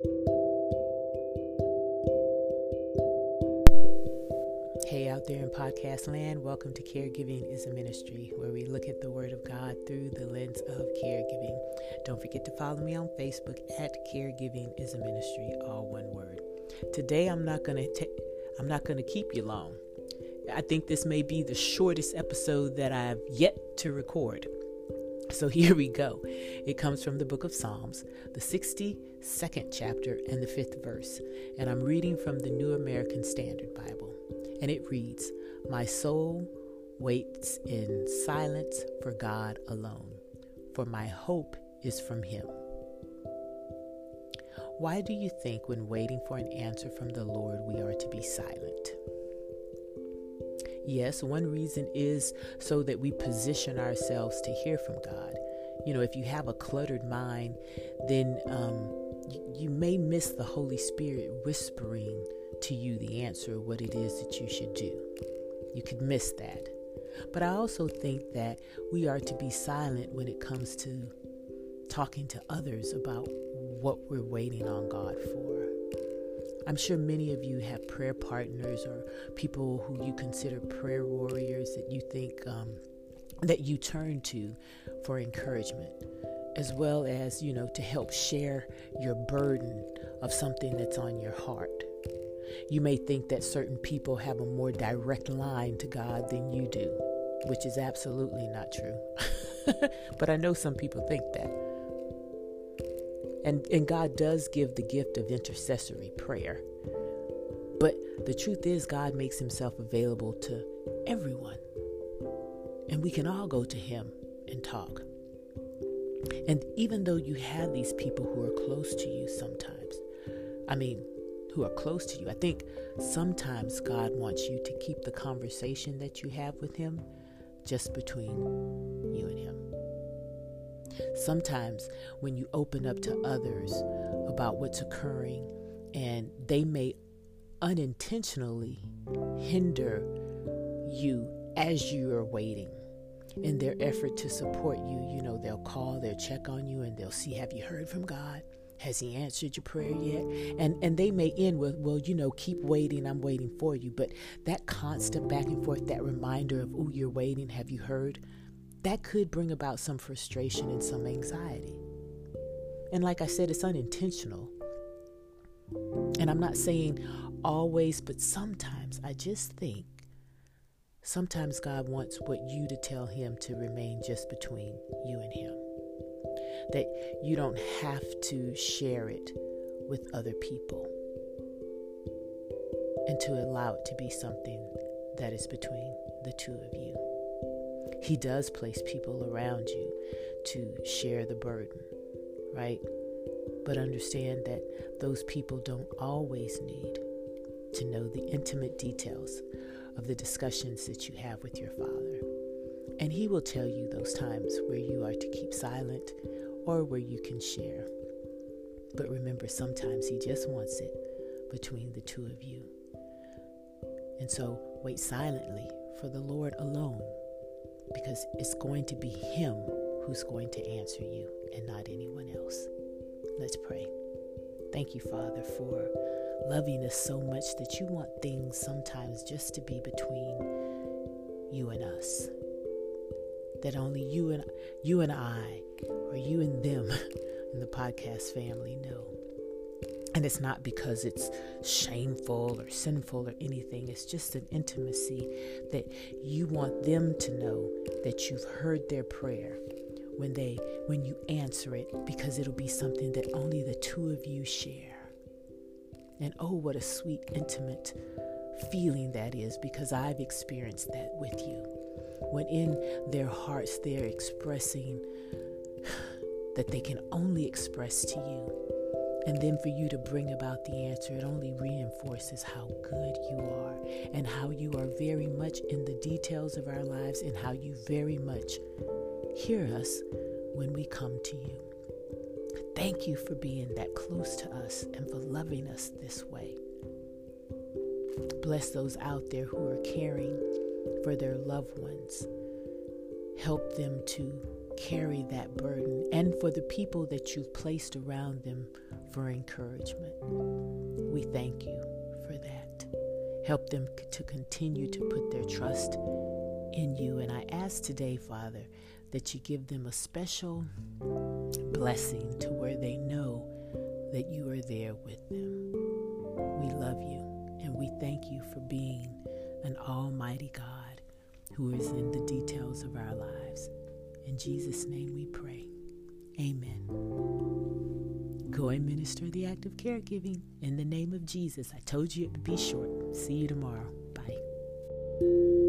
Hey, out there in podcast land, welcome to Caregiving is a Ministry, where we look at the Word of God through the lens of caregiving. Don't forget to follow me on Facebook at Caregiving is a Ministry, all one word. Today, I'm not gonna ta- I'm not gonna keep you long. I think this may be the shortest episode that I've yet to record. So here we go. It comes from the book of Psalms, the 62nd chapter and the 5th verse. And I'm reading from the New American Standard Bible and it reads My soul waits in silence for God alone, for my hope is from Him. Why do you think, when waiting for an answer from the Lord, we are to be silent? Yes, one reason is so that we position ourselves to hear from God. You know, if you have a cluttered mind, then um, you, may miss the Holy Spirit whispering to you the answer of what it is that you should do. You could miss that. But I also think that we are to be silent when it comes to talking to others about what we're waiting on God for. I'm sure many of you have prayer partners or people who you consider prayer warriors that you think um, that you turn to for encouragement, as well as you know to help share your burden of something that's on your heart. You may think that certain people have a more direct line to God than you do, which is absolutely not true. but I know some people think that. And, and God does give the gift of intercessory prayer. But the truth is, God makes himself available to everyone. And we can all go to him and talk. And even though you have these people who are close to you sometimes, I mean, who are close to you. I think sometimes God wants you to keep the conversation that you have with Him just between you and Him. Sometimes when you open up to others about what's occurring, and they may unintentionally hinder you as you are waiting in their effort to support you. You know, they'll call, they'll check on you, and they'll see, Have you heard from God? Has he answered your prayer yet? And and they may end with, well, you know, keep waiting, I'm waiting for you. But that constant back and forth, that reminder of, oh, you're waiting, have you heard? That could bring about some frustration and some anxiety. And like I said, it's unintentional. And I'm not saying always, but sometimes I just think sometimes God wants what you to tell him to remain just between you and him that you don't have to share it with other people and to allow it to be something that is between the two of you. He does place people around you to share the burden, right? But understand that those people don't always need to know the intimate details of the discussions that you have with your Father. And He will tell you those times where you are to keep silent or where you can share. But remember, sometimes He just wants it between the two of you. And so wait silently for the Lord alone because it's going to be Him who's going to answer you and not anyone else. Let's pray. Thank you, Father, for loving us so much that you want things sometimes just to be between you and us. That only you and you and I or you and them in the podcast family know. And it's not because it's shameful or sinful or anything. It's just an intimacy that you want them to know that you've heard their prayer when they when you answer it because it'll be something that only the two of you share. And oh what a sweet intimate feeling that is because I've experienced that with you. When in their hearts they're expressing that they can only express to you. And then for you to bring about the answer, it only reinforces how good you are and how you are very much in the details of our lives and how you very much hear us when we come to you. Thank you for being that close to us and for loving us this way. Bless those out there who are caring for their loved ones. Help them to carry that burden and for the people that you've placed around them for encouragement. We thank you for that. Help them to continue to put their trust in you. And I ask today, Father, that you give them a special blessing to where they know that you are there with them. We love you and we thank you for being an almighty God who is in the details of our lives. In Jesus' name we pray. Amen. Go and minister the act of caregiving in the name of Jesus. I told you it would be short. See you tomorrow. Bye.